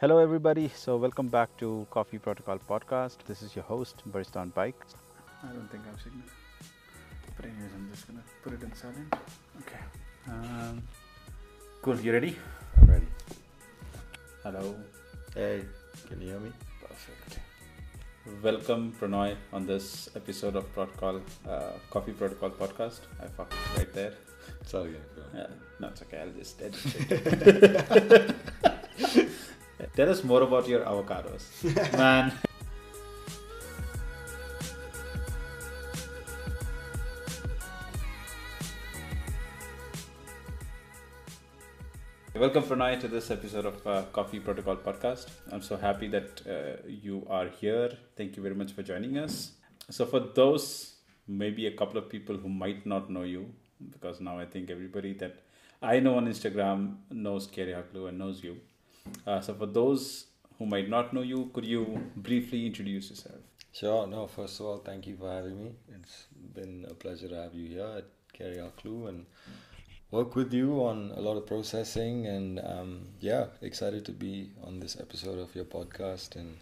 Hello, everybody. So, welcome back to Coffee Protocol Podcast. This is your host, Barista on Bike. I don't think I have signal. But, anyways, I'm just gonna put it in silent. Okay. Um, cool. You ready? I'm ready. Hello. Hey, can you hear me? Perfect. Welcome, Pranoy, on this episode of Protocol uh, Coffee Protocol Podcast. I fucked right there. It's all good. Yeah, no, it's okay. I'll just edit it. Tell us more about your avocados, man. Welcome, Pranay, to this episode of uh, Coffee Protocol Podcast. I'm so happy that uh, you are here. Thank you very much for joining us. So, for those, maybe a couple of people who might not know you, because now I think everybody that I know on Instagram knows Kerehaklu and knows you. Uh, so, for those who might not know you, could you briefly introduce yourself? Sure. No, first of all, thank you for having me. It's been a pleasure to have you here at Kerehaklu and work with you on a lot of processing. And um, yeah, excited to be on this episode of your podcast. And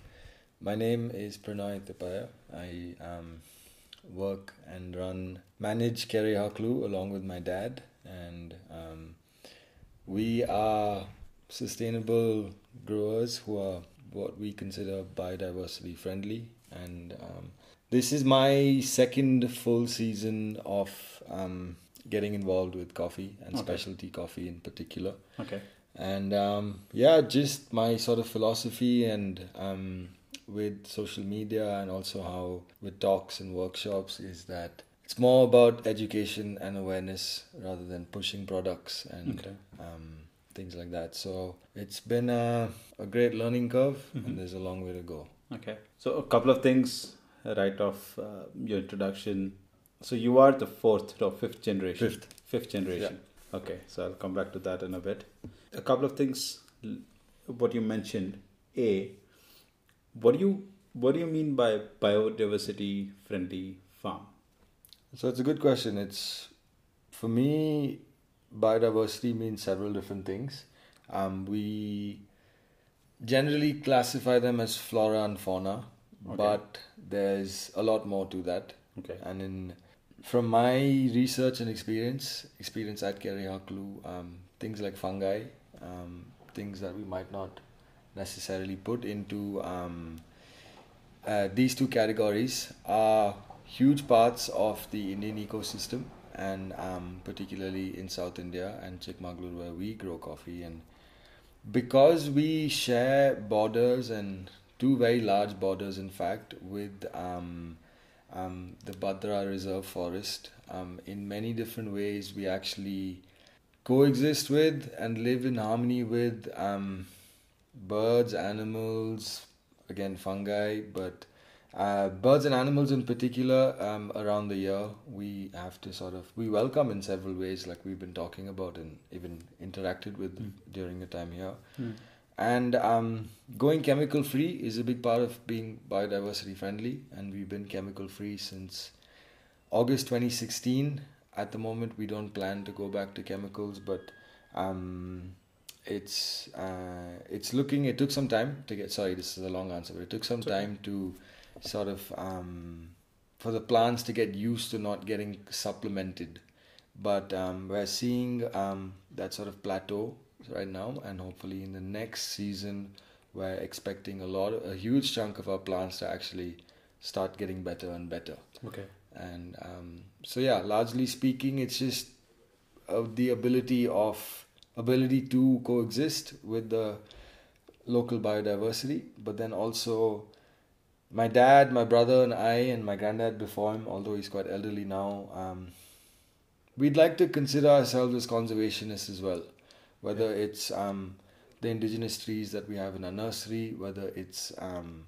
my name is Pranay Thipaiah. I um, work and run, manage Kerehaklu along with my dad. And um, we are sustainable growers who are what we consider biodiversity friendly. And um, this is my second full season of um, getting involved with coffee and Okay. specialty coffee in particular. Okay. And um, yeah, just my sort of philosophy and um, with social media and also how with talks and workshops is that it's more about education and awareness rather than pushing products and Okay. um, things like that. So it's been a, a great learning curve Mhm. and there's a long way to go. Okay. So, a couple of things right off uh, your introduction. So, you are the fourth or fifth generation? Fifth. Fifth generation. Okay. So, I'll come back to that in a bit. A couple of things, what you mentioned. A, what do you what do you mean by biodiversity friendly farm? So it's a good question. It's for me, biodiversity means several different things. Um, we generally classify them as flora and fauna, Okay. but there's a lot more to that. Okay. And in from my research and experience, experience at Kerehaklu, um, things like fungi, um, things that we might not necessarily put into um, uh, these two categories are huge parts of the Indian ecosystem, and um, particularly in South India and Chikmagalur, where we grow coffee. And because we share borders and two very large borders, in fact, with um, um, the Bhadra Reserve Forest, um, in many different ways, we actually coexist with and live in harmony with um, birds, animals, again fungi, but uh, birds and animals in particular um, around the year we have to sort of we welcome in several ways like we've been talking about and even interacted with Mm. during the time here Hmm. and um, going chemical free is a big part of being biodiversity friendly and we've been chemical free since august 2016 at the moment we don't plan to go back to chemicals but um, it's uh, it's looking it took some time to get sorry this is a long answer but it took some time to sort of um, for the plants to get used to not getting supplemented but um, we're seeing um, that sort of plateau right now and hopefully in the next season we're expecting a lot a huge chunk of our plants to actually start getting better and better Okay. and um, so yeah largely speaking it's just uh, the ability of ability to coexist with the local biodiversity but then also my dad my brother and i and my granddad before him although he's quite elderly now um, we'd like to consider ourselves as conservationists as well whether it's um, the indigenous trees that we have in our nursery whether it's um,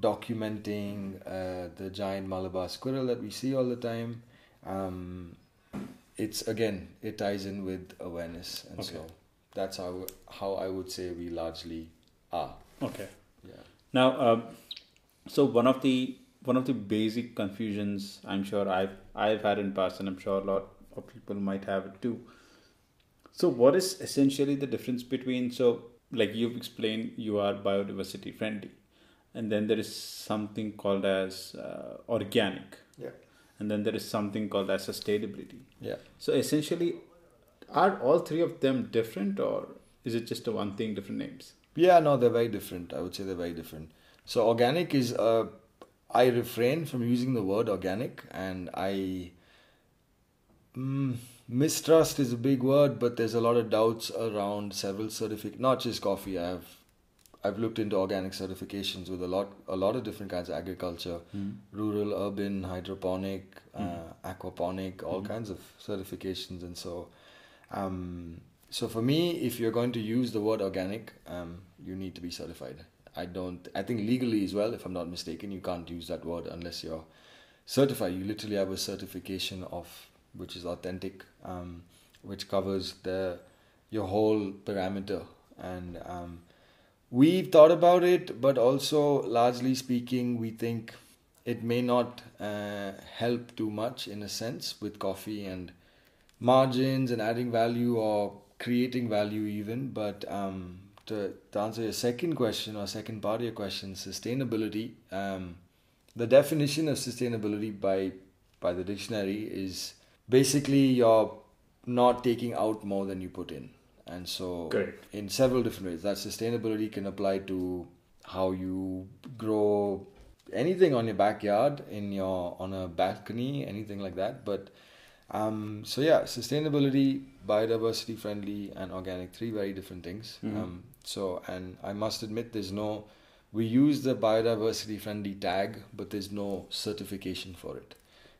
documenting uh, the giant Malabar squirrel that we see all the time. Um, it's again, it ties in with awareness, and Okay. so that's how how I would say we largely are. Okay. Yeah. Now, um, so one of the one of the basic confusions I'm sure I've I've had in past, and I'm sure a lot of people might have it too. So, what is essentially the difference between so like you've explained, you are biodiversity friendly, and then there is something called as uh, organic, Yeah. and then there is something called as sustainability. Yeah. So essentially, are all three of them different, or is it just a one thing, different names? Yeah, no, they're very different. I would say they're very different. So organic is uh, I refrain from using the word organic, and I mm, mistrust is a big word, but there's a lot of doubts around several certific, not just coffee. I have I've looked into organic certifications with a lot a lot of different kinds of agriculture, rural, urban, hydroponic, uh, aquaponic, all kinds of certifications, and so. Um, so for me, if you're going to use the word organic, um, you need to be certified. I don't. I think legally as well, if I'm not mistaken, you can't use that word unless you're certified. You literally have a certification of which is authentic, um, which covers the your whole parameter. And um, we've thought about it, but also largely speaking, we think it may not uh, help too much in a sense with coffee and margins and adding value or creating value even but um, to, to answer your second question or second part of your question sustainability um, the definition of sustainability by by the dictionary is basically you're not taking out more than you put in and so Correct. in several different ways that sustainability can apply to how you grow anything on your backyard in your on a balcony anything like that but um, so yeah, sustainability, biodiversity friendly, and organic three very different things. Mhm. Um, so and I must admit, there's no. We use the biodiversity friendly tag, but there's no certification for it.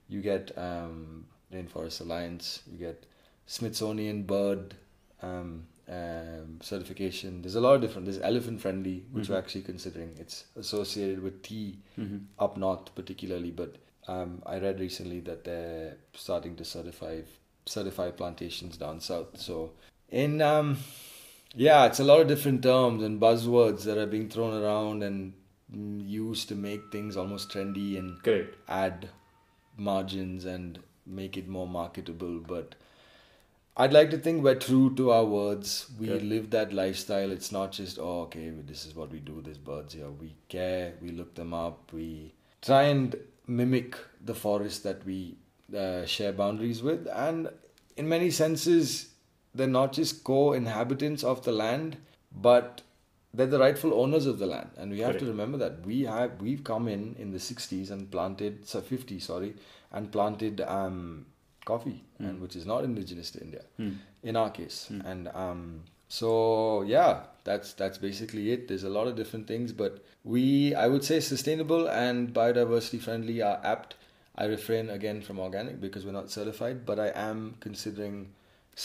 You get um, Rainforest Alliance, you get Smithsonian Bird um, um, certification. There's a lot of different. There's elephant friendly, which we're Mhm. actually considering. It's associated with tea Mm-hmm. up north particularly, but um, I read recently that they're starting to certify certify plantations down south. So in um, yeah, it's a lot of different terms and buzzwords that are being thrown around and used to make things almost trendy and Correct. add margins and make it more marketable. But I'd like to think we're true to our words. We Good. live that lifestyle. It's not just, oh, okay, this is what we do, there's birds here. We care, we look them up, we try and mimic the forest that we uh, share boundaries with. And in many senses, they're not just co inhabitants of the land, but they're the rightful owners of the land and we have to remember that we have we've come in in the 60s and planted so 50 sorry and planted um, coffee and Mm. which is not indigenous to india Mm. in our case Mm. and um, so yeah that's that's basically it there's a lot of different things but we i would say sustainable and biodiversity friendly are apt i refrain again from organic because we're not certified but i am considering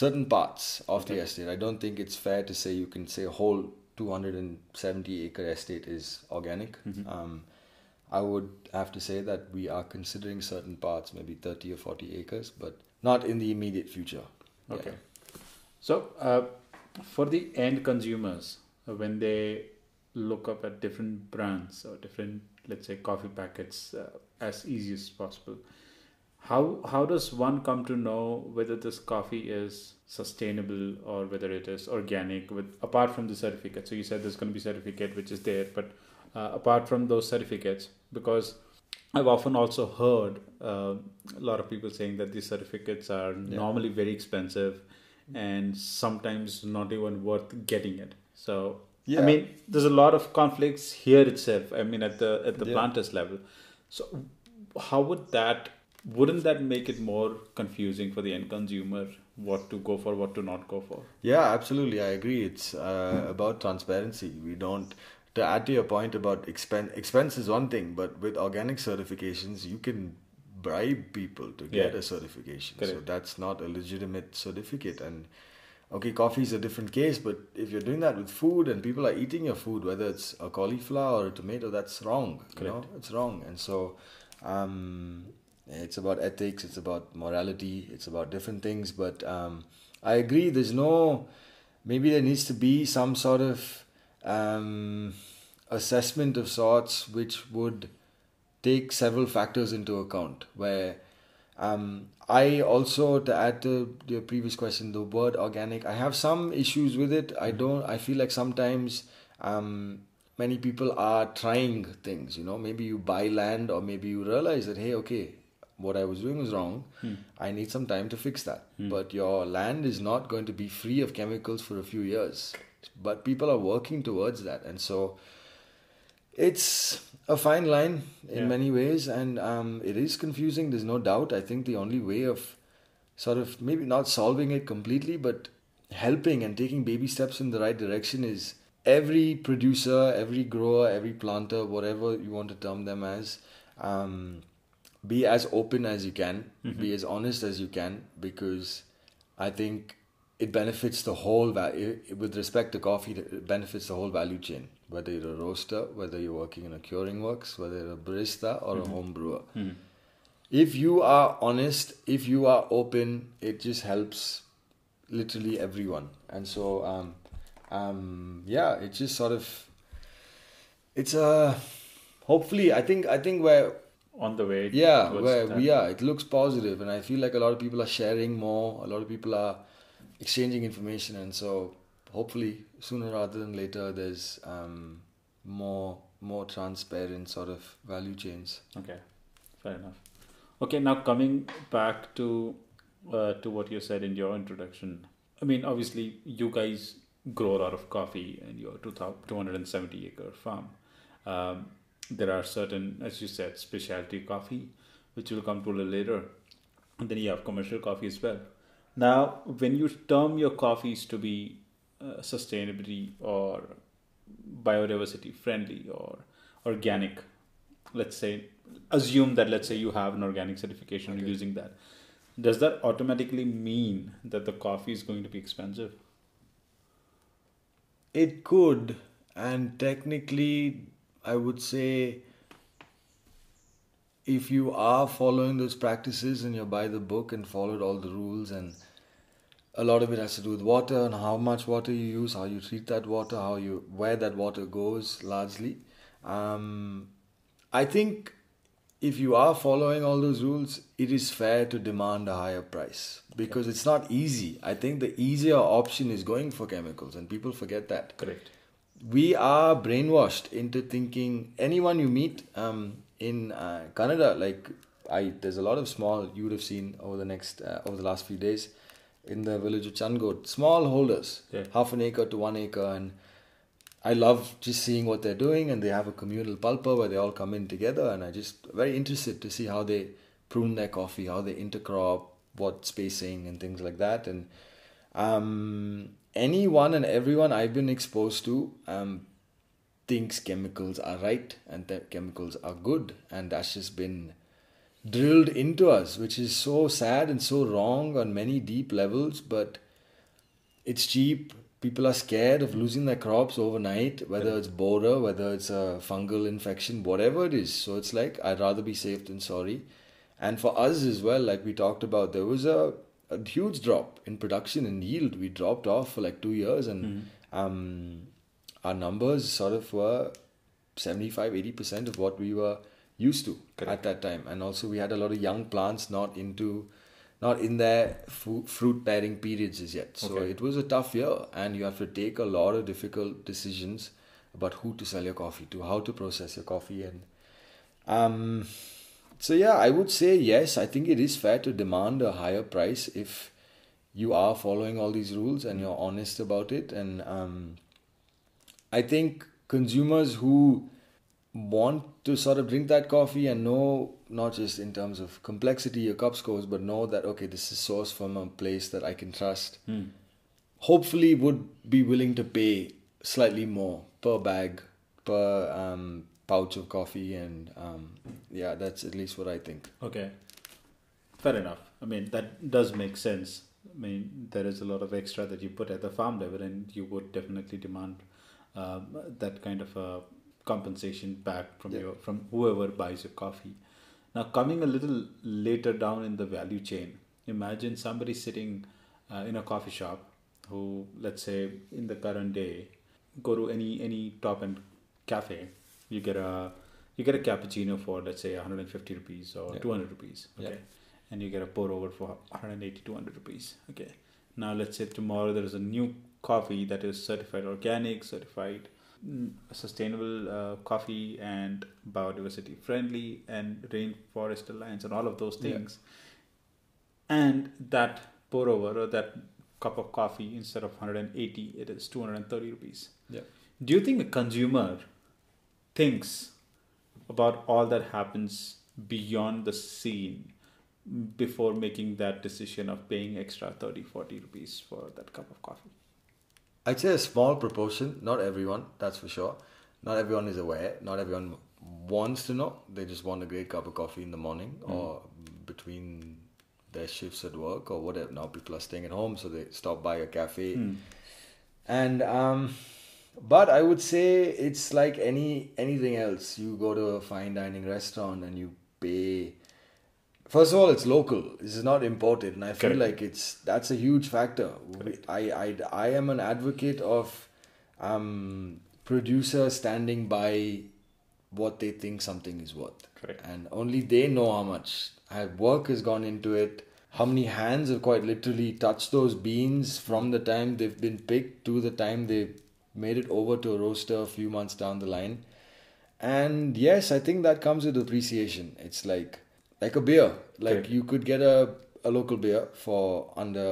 certain parts of the estate i don't think it's fair to say you can say a whole 270 acre estate is organic Mhm. um, I would have to say that we are considering certain parts, maybe 30 or 40 acres, but not in the immediate future. Yeah. Okay. So, uh, for the end consumers, uh, when they look up at different brands or different, let's say, coffee packets uh, as easy as possible, how how does one come to know whether this coffee is sustainable or whether it is organic? With apart from the certificate, so you said there's going to be certificate which is there, but uh, apart from those certificates, because I've often also heard uh, a lot of people saying that these certificates are Yeah. normally very expensive and sometimes not even worth getting it. So Yeah. I mean, there's a lot of conflicts here itself. I mean, at the at the Yeah. planters level. So how would that? Wouldn't that make it more confusing for the end consumer what to go for, what to not go for? Yeah, absolutely. I agree. It's uh, about transparency. We don't. To add to your point about expense, expense is one thing, but with organic certifications, you can bribe people to get Yeah. a certification. So that's not a legitimate certificate. And okay, coffee is a different case, but if you're doing that with food and people are eating your food, whether it's a cauliflower or a tomato, that's wrong. You know, Correct. it's wrong. And so, um, it's about ethics. It's about morality. It's about different things. But um, I agree. There's no. Maybe there needs to be some sort of um, assessment of sorts, which would take several factors into account. Where Um, I also to add to the previous question, the word organic. I have some issues with it. I don't. I feel like sometimes um, many people are trying things. You know, maybe you buy land, or maybe you realize that hey, okay, what I was doing was wrong. Hmm. I need some time to fix that. Hmm. But your land is not going to be free of chemicals for a few years. But people are working towards that, and so it's a fine line in Yeah. many ways, and um, it is confusing. There's no doubt. I think the only way of sort of maybe not solving it completely, but helping and taking baby steps in the right direction is every producer, every grower, every planter, whatever you want to term them as, um, be as open as you can, Mhm. be as honest as you can, because I think it benefits the whole value. With respect to coffee, it benefits the whole value chain. Whether you're a roaster, whether you're working in a curing works, whether you're a barista or Mhm. a home brewer Hmm. if you are honest, if you are open, it just helps literally everyone. And so, um, um, yeah, it just sort of, it's a, hopefully, I think, I think where, On the way. yeah, where that. we are, it looks positive, and I feel like a lot of people are sharing more. A lot of people are exchanging information, and so hopefully, sooner rather than later, there's um, more more transparent sort of value chains. Okay, fair enough. Okay, now coming back to uh, to what you said in your introduction. I mean, obviously, you guys grow a lot of coffee in your 2000 270 acre farm. Um, there are certain, as you said, specialty coffee, which we'll come to a little later. And then you have commercial coffee as well. Now, when you term your coffees to be uh, sustainability or biodiversity friendly or organic, let's say, assume that let's say you have an organic certification Okay. using that. Does that automatically mean that the coffee is going to be expensive? It could, and technically, I would say if you are following those practices and you're by the book and followed all the rules, and a lot of it has to do with water and how much water you use, how you treat that water, how you where that water goes, largely. Um, I think if you are following all those rules, it is fair to demand a higher price because it's not easy. I think the easier option is going for chemicals, and people forget that Correct. we are brainwashed into thinking anyone you meet um, in uh, Canada, like I, there's a lot of small you would have seen over the next uh, over the last few days in the village of Changot, small holders, Yeah. half an acre to one acre, and I love just seeing what they're doing, and they have a communal pulper where they all come in together, and I just very interested to see how they prune their coffee, how they intercrop, what spacing and things like that, and um, anyone and everyone I've been exposed to um, thinks chemicals are right and that chemicals are good, and that's just been drilled into us, which is so sad and so wrong on many deep levels. But it's cheap. People are scared of losing their crops overnight, whether it's borer, whether it's a fungal infection, whatever it is. So it's like I'd rather be safe than sorry. And for us as well, like we talked about, there was a, a huge drop in production and yield. We dropped off for like two years, and Mhm. um, our numbers sort of were 75 80% of what we were used to Correct. at that time. And also, we had a lot of young plants not into not in their fu- fruit bearing periods as yet. So Okay. it was a tough year, and you have to take a lot of difficult decisions about who to sell your coffee to, how to process your coffee, and um, so yeah, I would say yes. I think it is fair to demand a higher price if you are following all these rules and you're honest about it. And um, I think consumers who want to sort of drink that coffee and know not just in terms of complexity your cup scores, but know that okay, this is sourced from a place that I can trust. Hmm. Hopefully, would be willing to pay slightly more per bag, per um, pouch of coffee, and um, yeah, that's at least what I think. Okay. Fair enough. I mean, that does make sense. I mean, there is a lot of extra that you put at the farm level, and you would definitely demand um, that kind of a compensation back from Yeah. your from whoever buys your coffee. Now, coming a little later down in the value chain, imagine somebody sitting uh, in a coffee shop who, let's say, in the current day, go to any any top end cafe, you get a you get a cappuccino for let's say 150 rupees or Yeah. 200 rupees. Yeah. Okay, and you get a pour over for 180 200 rupees okay now let's say tomorrow there is a new coffee that is certified organic certified sustainable uh, coffee and biodiversity friendly and rainforest alliance and all of those Yeah. things and that pour over or that cup of coffee instead of 180 it is 230 rupees Yeah. do you think a consumer thinks about all that happens beyond the scene before making that decision of paying extra 30 40 rupees for that cup of coffee I'd say a small proportion, not everyone, that's for sure. Not everyone is aware, not everyone wants to know. They just want a great cup of coffee in the morning or between their shifts at work or whatever. Now people are staying at home, so they stop by a cafe. Hmm. And um, but I would say it's like any anything else. You go to a fine dining restaurant and you pay. First of all, it's local. This is not imported, and I feel Correct. like it's that's a huge factor. I I I am an advocate of um, producers standing by what they think something is worth. Correct. And only they know how much. Work has gone into it. How many hands have quite literally touched those beans from the time they've been picked to the time they made it over to a roaster a few months down the line? And yes i think that comes with appreciation. It's like like a beer like Okay. you could get a, a local beer for under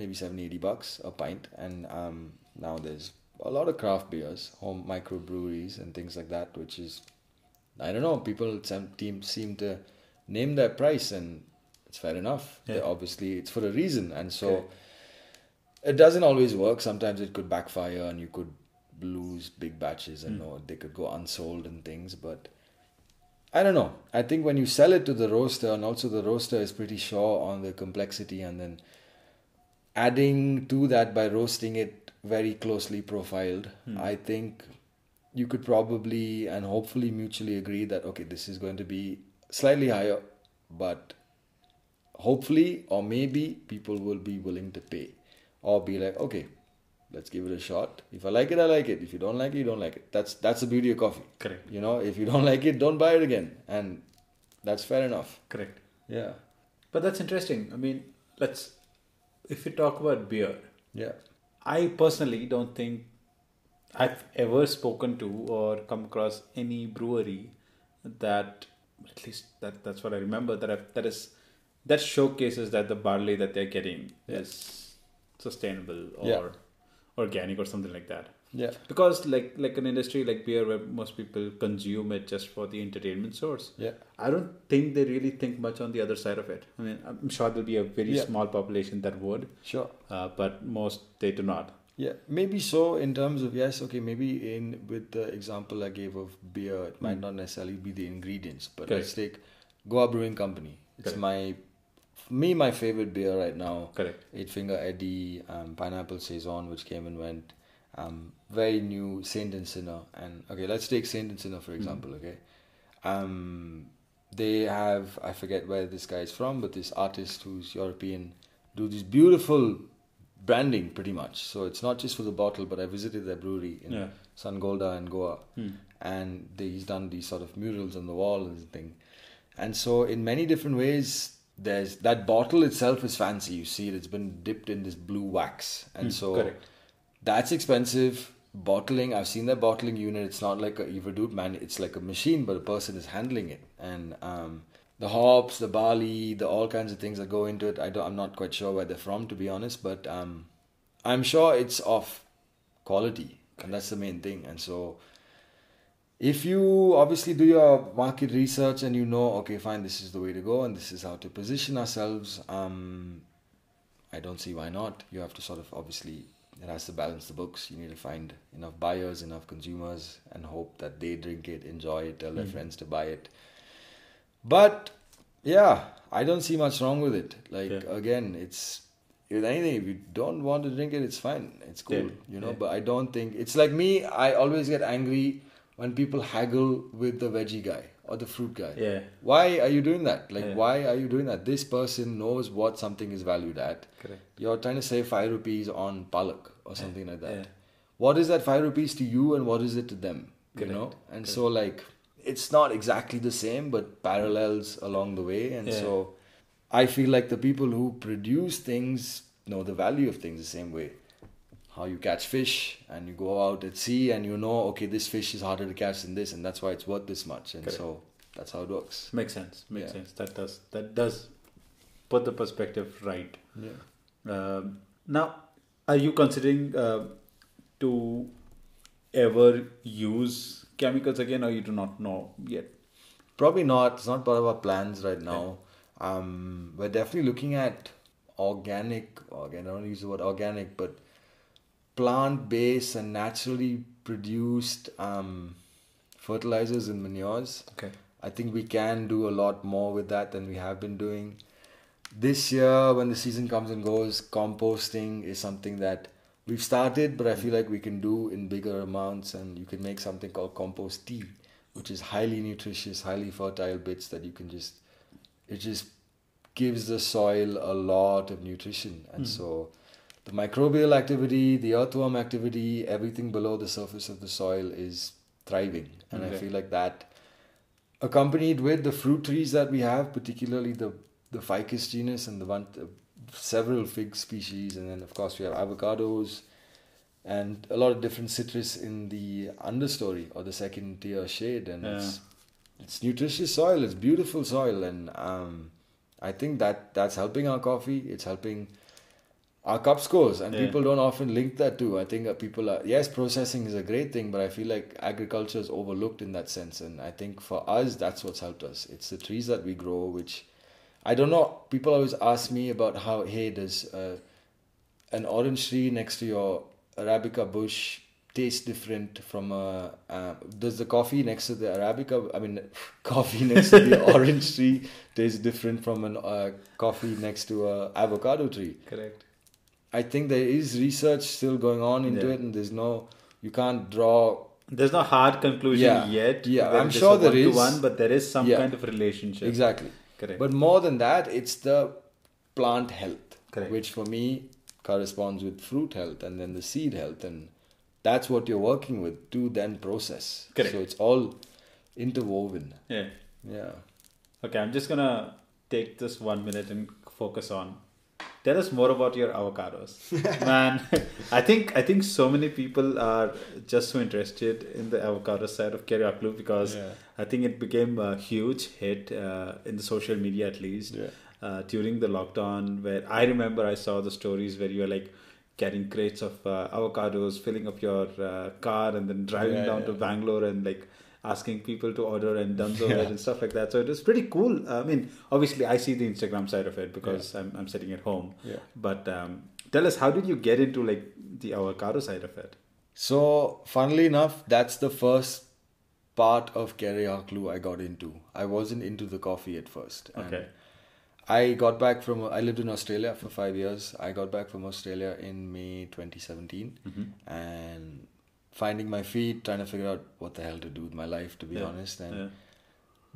maybe 70 80 bucks a pint and um, now there's a lot of craft beers home microbreweries and things like that which is I don't know. People some team seem to name their price, and it's fair enough. Yeah. obviously, it's for a reason, and so Okay. it doesn't always work. Sometimes it could backfire, and you could lose big batches, and Mm. or they could go unsold and things. But I don't know. I think when you sell it to the roaster, and also the roaster is pretty sure on the complexity, and then adding to that by roasting it very closely profiled, Hmm. I think you could probably and hopefully mutually agree that okay, this is going to be slightly higher, but hopefully or maybe people will be willing to pay or be like, okay, let's give it a shot. If I like it, I like it. If you don't like it, you don't like it. That's that's the beauty of coffee. correct You know, if you don't like it, don't buy it again, and that's fair enough. correct Yeah, but that's interesting i mean let's if we talk about beer yeah, I personally don't think I've ever spoken to or come across any brewery that at least that that's what I remember that I've, that is that showcases that the barley that they're getting is sustainable or Yeah. Organic or something like that. yeah, Because like like an industry like beer where most people consume it just for the entertainment source. yeah. I don't think they really think much on the other side of it. I mean, I'm sure there'll be a very Yeah. small population that would, Sure. uh, but most they do not. Yeah, maybe so in terms of yes, okay, maybe in with the example I gave of beer, it might Mm. not necessarily be the ingredients, but Correct. let's take Goa Brewing Company. It's Correct. my me my favorite beer right now. Correct. Eight Finger Eddie, um, Pineapple Saison, which came and went. Um, very new Saint and Sinner, and okay, let's take Saint and Sinner for example. Okay, um, they have I forget where this guy is from, but this artist who's European do this beautiful branding pretty much. So it's not just for the bottle, but I visited their brewery in Yeah. Sangolda and Goa, Hmm. and they, he's done these sort of murals on the wall and thing. And so in many different ways, there's that bottle itself is fancy. You see it; it's been dipped in this blue wax, and Hmm, so correct. that's expensive. Bottling, I've seen that bottling unit. It's not like a Everdoot man. It's like a machine, but a person is handling it. And um, the hops, the barley, the all kinds of things that go into it. I don't, I'm not quite sure where they're from, to be honest. But um, I'm sure it's of quality, and that's the main thing. And so, if you obviously do your market research and you know, okay, fine, this is the way to go, and this is how to position ourselves. Um, I don't see why not. You have to sort of obviously it has to balance the books. You need to find enough buyers, enough consumers, and hope that they drink it, enjoy it, tell their Mm. friends to buy it. But yeah, I don't see much wrong with it. Like Yeah. again, it's if anything, if you don't want to drink it, it's fine. It's cool, Yeah, you know. yeah. But I don't think it's like me. I always get angry when people haggle with the veggie guy or the fruit guy. Yeah. Why are you doing that? Like, Yeah. why are you doing that? This person knows what something is valued at. Correct. You're trying to save five rupees on palak or something like that. Yeah. What is that five rupees to you and what is it to them? Correct. You know? And Correct. so, like, it's not exactly the same, but parallels along the way. And Yeah. so, I feel like the people who produce things know the value of things the same way. How you catch fish and you go out at sea and you know, okay, this fish is harder to catch than this, and that's why it's worth this much. And Correct. so that's how it works. Makes sense. Makes Yeah. sense. That does that does put the perspective right. Yeah. Um, now, are you considering uh, to ever use chemicals again, or you do not know yet? Probably not. It's not part of our plans right now. Um, we're definitely looking at organic. Again, I don't use the word organic, but plant-based and naturally produced um, fertilizers and manures. Okay. I think we can do a lot more with that than we have been doing. This year, when the season comes and goes, composting is something that we've started, but I feel like we can do in bigger amounts, and you can make something called compost tea, which is highly nutritious, highly fertile bits that you can just, it just gives the soil a lot of nutrition. And Mhm. so the microbial activity, the earthworm activity, everything below the surface of the soil is thriving. And I feel like that accompanied with the fruit trees that we have, particularly the the ficus genus and the one uh, several fig species, and then of course we have avocados and a lot of different citrus in the understory or the second tier shade, and it's it's nutritious soil. It's beautiful soil, and um, I think that that's helping our coffee. It's helping our cup scores, and Yeah. people don't often link that too. I think people are yes, processing is a great thing, but I feel like agriculture is overlooked in that sense, and I think for us that's what's helped us. It's the trees that we grow, which I don't know. People always ask me about how hey does uh, an orange tree next to your arabica bush taste different from a uh, does the coffee next to the arabica i mean coffee next to the orange tree taste different from an uh, coffee next to a avocado tree Correct. I think there is research still going on into Yeah. it and there's no you can't draw There's no hard conclusion Yeah. yet. Yeah, I'm sure there is. one-to-one, but there is some Yeah. kind of relationship. exactly Correct. but more than that it's the plant health Correct. which for me corresponds with fruit health and then the seed health and that's what you're working with to then process Correct. so it's all interwoven yeah. yeah Okay, I'm just gonna take this one minute and focus on. Tell us more about your avocados, man. I think I think so many people are just so interested in the avocado side of Kerehaklu because Yeah. I think it became a huge hit uh, in the social media at least yeah uh, during the lockdown. Where I remember I saw the stories where you were like carrying crates of uh, avocados, filling up your uh, car, and then driving Yeah, down to. Bangalore and like asking people to order and dunzo Yeah. it and stuff like that. So it was pretty cool. I mean, obviously, I see the Instagram side of it because I'm, I'm sitting at home. yeah But um, tell us, how did you get into like the avocado side of it? so funnily enough that's the first part of Kerehaklu I got into I wasn't into the coffee at first Okay. I got back from I lived in Australia for 5 years I got back from Australia in May 2017 Mm-hmm. and finding my feet, trying to figure out what the hell to do with my life, to be Yeah, honest. And Yeah.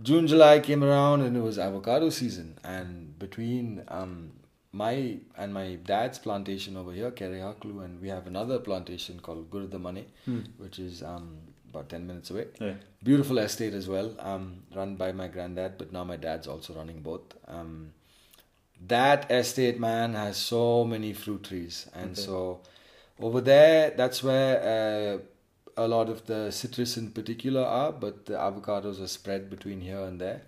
June, July came around, and it was avocado season. And between um, my and my dad's plantation over here, Kerehaklu, and we have another plantation called Gurudamane, Hmm. which is um, about 10 minutes away. Yeah. Beautiful estate as well, um, run by my granddad, but now my dad's also running both. Um, that estate, man, has so many fruit trees. And Okay. so over there, that's where uh, a lot of the citrus in particular are, but the avocados are spread between here and there.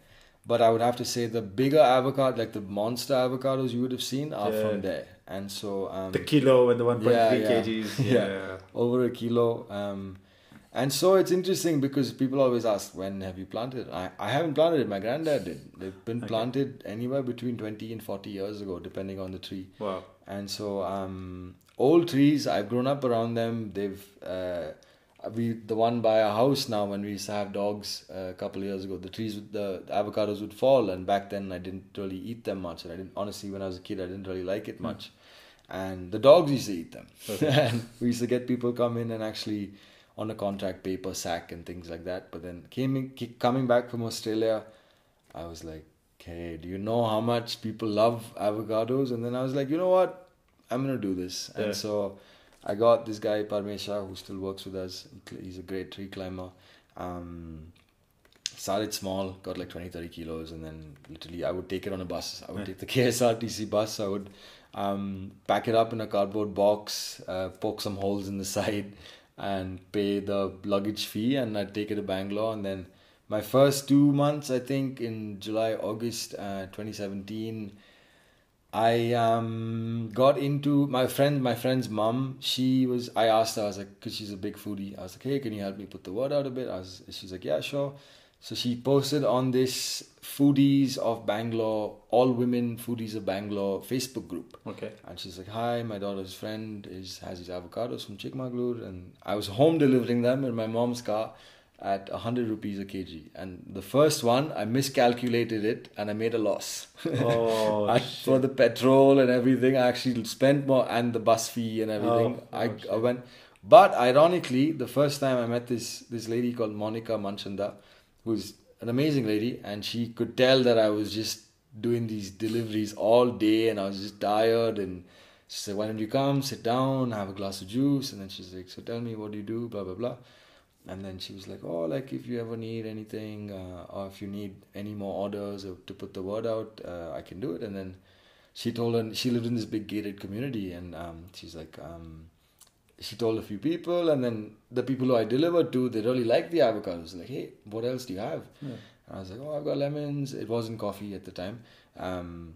But I would have to say the bigger avocado, like the monster avocados you would have seen, are Yeah. from there. And so um, The kilo and the 1.3 Yeah, yeah. kgs. Yeah. Over a kilo. Um, and so it's interesting because people always ask, when have you planted? I, I haven't planted it, my granddad did. They've been Okay. planted anywhere between 20 and 40 years ago, depending on the tree. Wow. And so, um, old trees, I've grown up around them. They've, uh, we, the one by our house now, when we used to have dogs uh, a couple of years ago, the trees, the, the avocados would fall. And back then, I didn't really eat them much. And I didn't, honestly, when I was a kid, I didn't really like it much. And the dogs used to eat them. And we used to get people come in and actually on a contract paper sack and things like that. But then came in, coming back from Australia, I was like, "Okay, do you know how much people love avocados?" And then I was like, "You know what? I'm gonna do this." Yeah. And so I got this guy Parmesha who still works with us. He's a great tree climber. Um, started small, got like 20, 30 kilos, and then literally I would take it on a bus. I would take the KSRTC bus. I would um, pack it up in a cardboard box, uh, poke some holes in the side, and pay the luggage fee, and I'd take it to Bangalore. And then my first two months, I think in July, August uh, 2017, I um, got into my friend, my friend's mom. She was. I asked her. I was like, because she's a big foodie. I was like, hey, can you help me put the word out a bit? I was. She's like, yeah, sure. So she posted on this foodies of Bangalore, all women foodies of Bangalore Facebook group. Okay. And she's like, "Hi, my daughter's friend is has these avocados from Chikmagalur, and I was home delivering them in my mom's car at hundred rupees a kg. And the first one, I miscalculated it, and I made a loss. Oh, I, for the petrol and everything, I actually spent more, and the bus fee and everything. Oh, I, oh. I went. But ironically, the first time I met this this lady called Monica Manchanda, who's an amazing lady, and she could tell that I was just doing these deliveries all day, and I was just tired. And she said, "Why don't you come, sit down, have a glass of juice?" And then she's like, "So tell me, what do you do?" Blah blah blah. And then she was like, "Oh, like if you ever need anything, uh, or if you need any more orders or to put the word out, uh, I can do it." And then she told her she lived in this big gated community, and um, she's like, um, she told a few people, and then the people who I delivered to, they really liked the avocados. Like, hey, what else do you have? Yeah. And I was like, oh, I've got lemons. It wasn't coffee at the time. Um,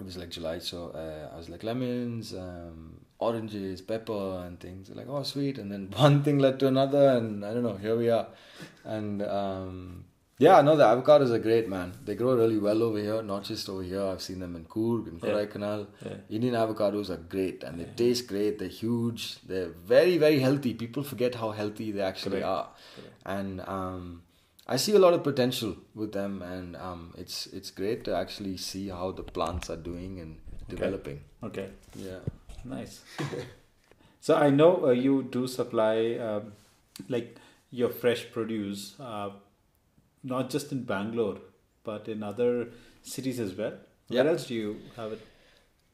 it was like July, so uh, I was like lemons, um, oranges, pepper, and things. Like, oh, sweet. And then one thing led to another, and I don't know. Here we are. And um, yeah, no, the avocados are great, man. They grow really well over here, not just over here. I've seen them in Coorg, in Yeah. Kodaikanal. Yeah. Indian avocados are great, and they taste great. They're huge. They're very, very healthy. People forget how healthy they actually Correct. are, Correct. and um, I see a lot of potential with them, and um, it's it's great to actually see how the plants are doing and developing. Okay. Yeah. Nice. so I know uh, you do supply um, like your fresh produce, uh, not just in Bangalore, but in other cities as well. Yeah. Where else do you have it?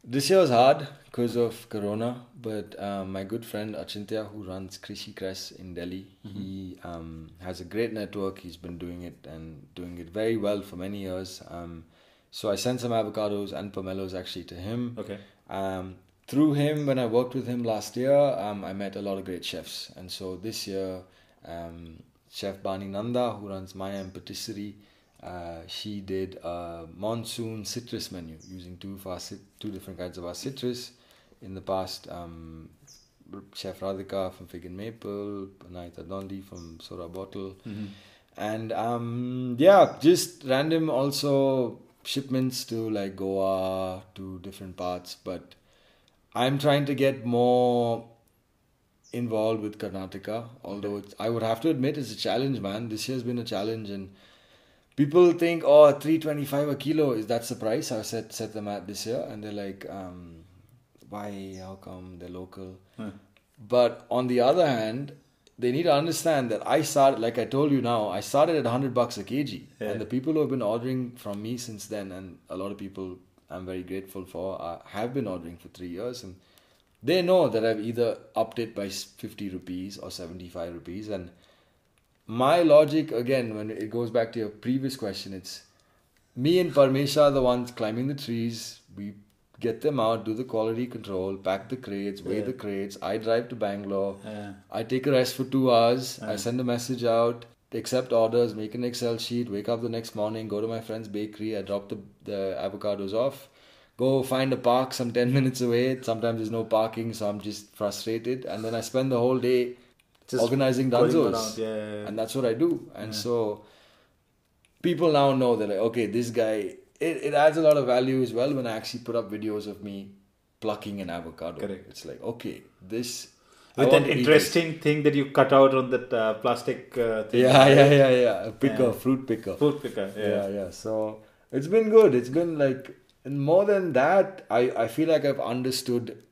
This year was hard because of Corona, but um, my good friend Achintya, who runs Krishi Cress in Delhi, he um, has a great network. He's been doing it and doing it very well for many years. Um, so I sent some avocados and pomelos actually to him. Okay. Um, through him, when I worked with him last year, um, I met a lot of great chefs. And so this year, um, Chef Bani Nanda, who runs Miam Patisserie, uh, she did a monsoon citrus menu using two our two different kinds of our citrus. In the past, um, Chef Radhika from Fig and Maple, Anahita Dhondy from Soda Bottle, Mm-hmm. and um, yeah, just random also shipments to like Goa to different parts. But I'm trying to get more involved with Karnataka. Although it's, I would have to admit it's a challenge, man. This year's been a challenge, and people think, oh, 325 a kilo is that's the price I set set them at this year, and they're like, um, why? How come they're local? Huh. But on the other hand, they need to understand that I started, like I told you now, I started at 100 bucks a kg. Yeah. And the people who have been ordering from me since then, and a lot of people I'm very grateful for, uh, have been ordering for three years. And they know that I've either upped it by 50 rupees or 75 rupees. And my logic, again, when it goes back to your previous question, it's me and Parmesha are the ones climbing the trees. We get them out, do the quality control, pack the crates, weigh Yeah. the crates. I drive to Bangalore. Yeah. I take a rest for two hours. I send a message out, accept orders, make an Excel sheet, wake up the next morning, go to my friend's bakery. I drop the, the avocados off, go find a park some 10 minutes away. Sometimes there's no parking, so I'm just frustrated. And then I spend the whole day Just organizing Dunzos. Yeah. yeah, yeah. And that's what I do. And Yeah. so people now know that, like, okay, this guy, it, it adds a lot of value as well when I actually put up videos of me plucking an avocado. Correct. It's like, okay, this. With an to eat it. interesting thing that you cut out on that uh, plastic uh, thing. Yeah, yeah, yeah, yeah. A picker, fruit picker. Fruit picker. Yeah. yeah, yeah. So it's been good. It's been like, and more than that, I, I feel like I've understood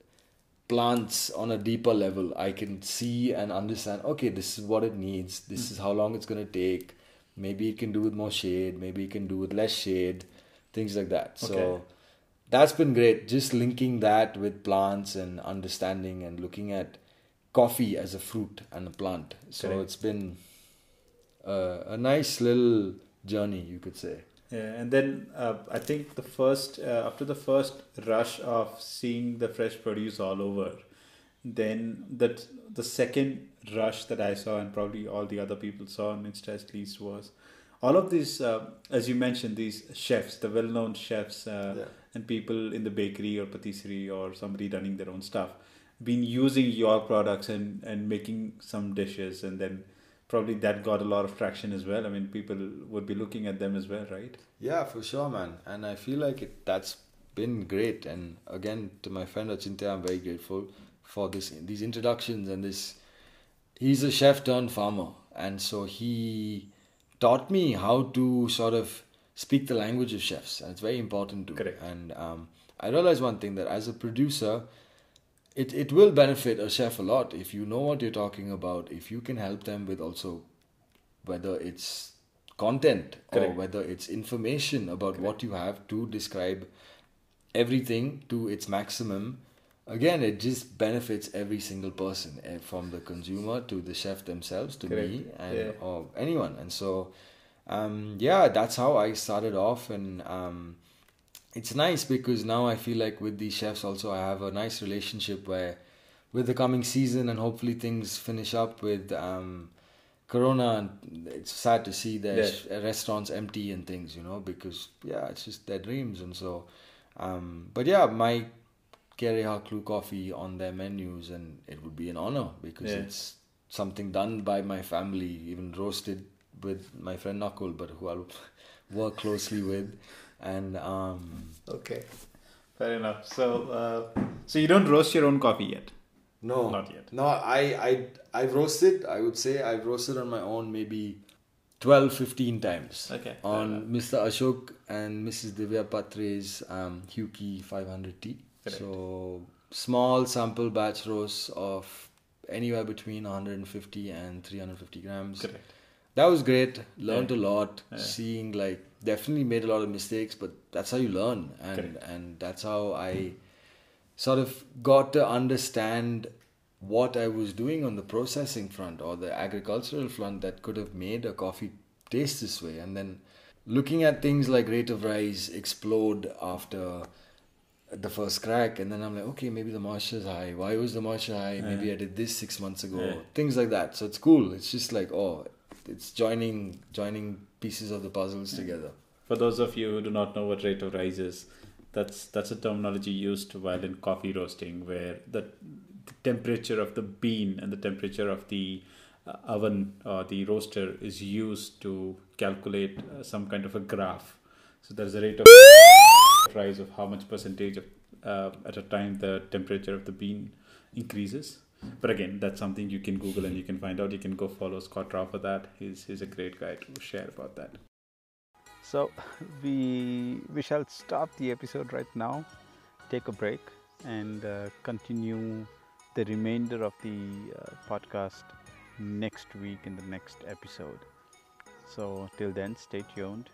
plants on a deeper level. I can see and understand, okay, this is what it needs. This is how long it's going to take. Maybe it can do with more shade. Maybe it can do with less shade. Things like that. So that's been great. Just linking that with plants and understanding and looking at coffee as a fruit and a plant. So Correct. it's been uh, a nice little journey, you could say. Yeah, and then uh, I think the first uh, after the first rush of seeing the fresh produce all over, then that the second rush that I saw and probably all the other people saw on Insta at least was all of these, uh, as you mentioned, these chefs, the well-known chefs uh, Yeah. and people in the bakery or patisserie or somebody running their own stuff, been using your products and and making some dishes, and then probably that got a lot of traction as well. I mean, people would be looking at them as well, right? Yeah, for sure, man. And I feel like it, that's been great. And again, to my friend Achintya, I'm very grateful for this these introductions and this. He's a chef turned farmer, and so he taught me how to sort of speak the language of chefs, and it's very important to. Correct. And um, I realized one thing that as a producer, it, it will benefit a chef a lot if you know what you're talking about, if you can help them with also whether it's content or whether it's information about what you have to describe everything to its maximum. Again, it just benefits every single person, eh, from the consumer to the chef themselves to Correct. me and Yeah. or anyone. And so, um, yeah, that's how I started off, and um, it's nice because now I feel like with these chefs also I have a nice relationship where with the coming season and hopefully things finish up with um, Corona and it's sad to see their Yeah. sh- restaurants empty and things, you know, because yeah, it's just their dreams and so um, but yeah, my Kerehaklu coffee on their menus and it would be an honor because Yeah. it's something done by my family, even roasted with my friend Nakul, but who I'll work closely with and um Okay, fair enough. So, uh, so you don't roast your own coffee yet? No, Not yet. No, I, I, I've roasted. I would say I've roasted on my own maybe 12, 15 times. Okay, On Mr. Ashok and Mrs. Divya Patre's um, Huky 500T. Correct. So small sample batch roast of anywhere between 150 and 350 grams. Correct. That was great. Learned Yeah. a lot. Yeah. Seeing like definitely made a lot of mistakes, but that's how you learn, and Correct. and that's how I sort of got to understand what I was doing on the processing front or the agricultural front that could have made a coffee taste this way, and then looking at things like rate of rise explode after the first crack. And then i'm like okay maybe the moisture is high. Why was the moisture high? Maybe i did this six months ago. Yeah. things like that. So it's cool. It's just like oh it's joining joining pieces of the puzzles together For those of you who do not know what rate of rise is, that's that's a terminology used while in coffee roasting, where the, the temperature of the bean and the temperature of the uh, oven or the roaster is used to calculate uh, some kind of a graph. So there's a rate of rise of how much percentage of uh, at a time the temperature of the bean increases. But again, that's something you can Google and you can find out. You can go follow Scott Rao for that. He's he's a great guy to share about that. So we we shall stop the episode right now, take a break, and uh, continue the remainder of the uh, podcast next week in the next episode. So till then, stay tuned.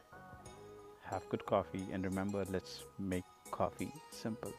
Have good coffee, and remember, let's make coffee simple.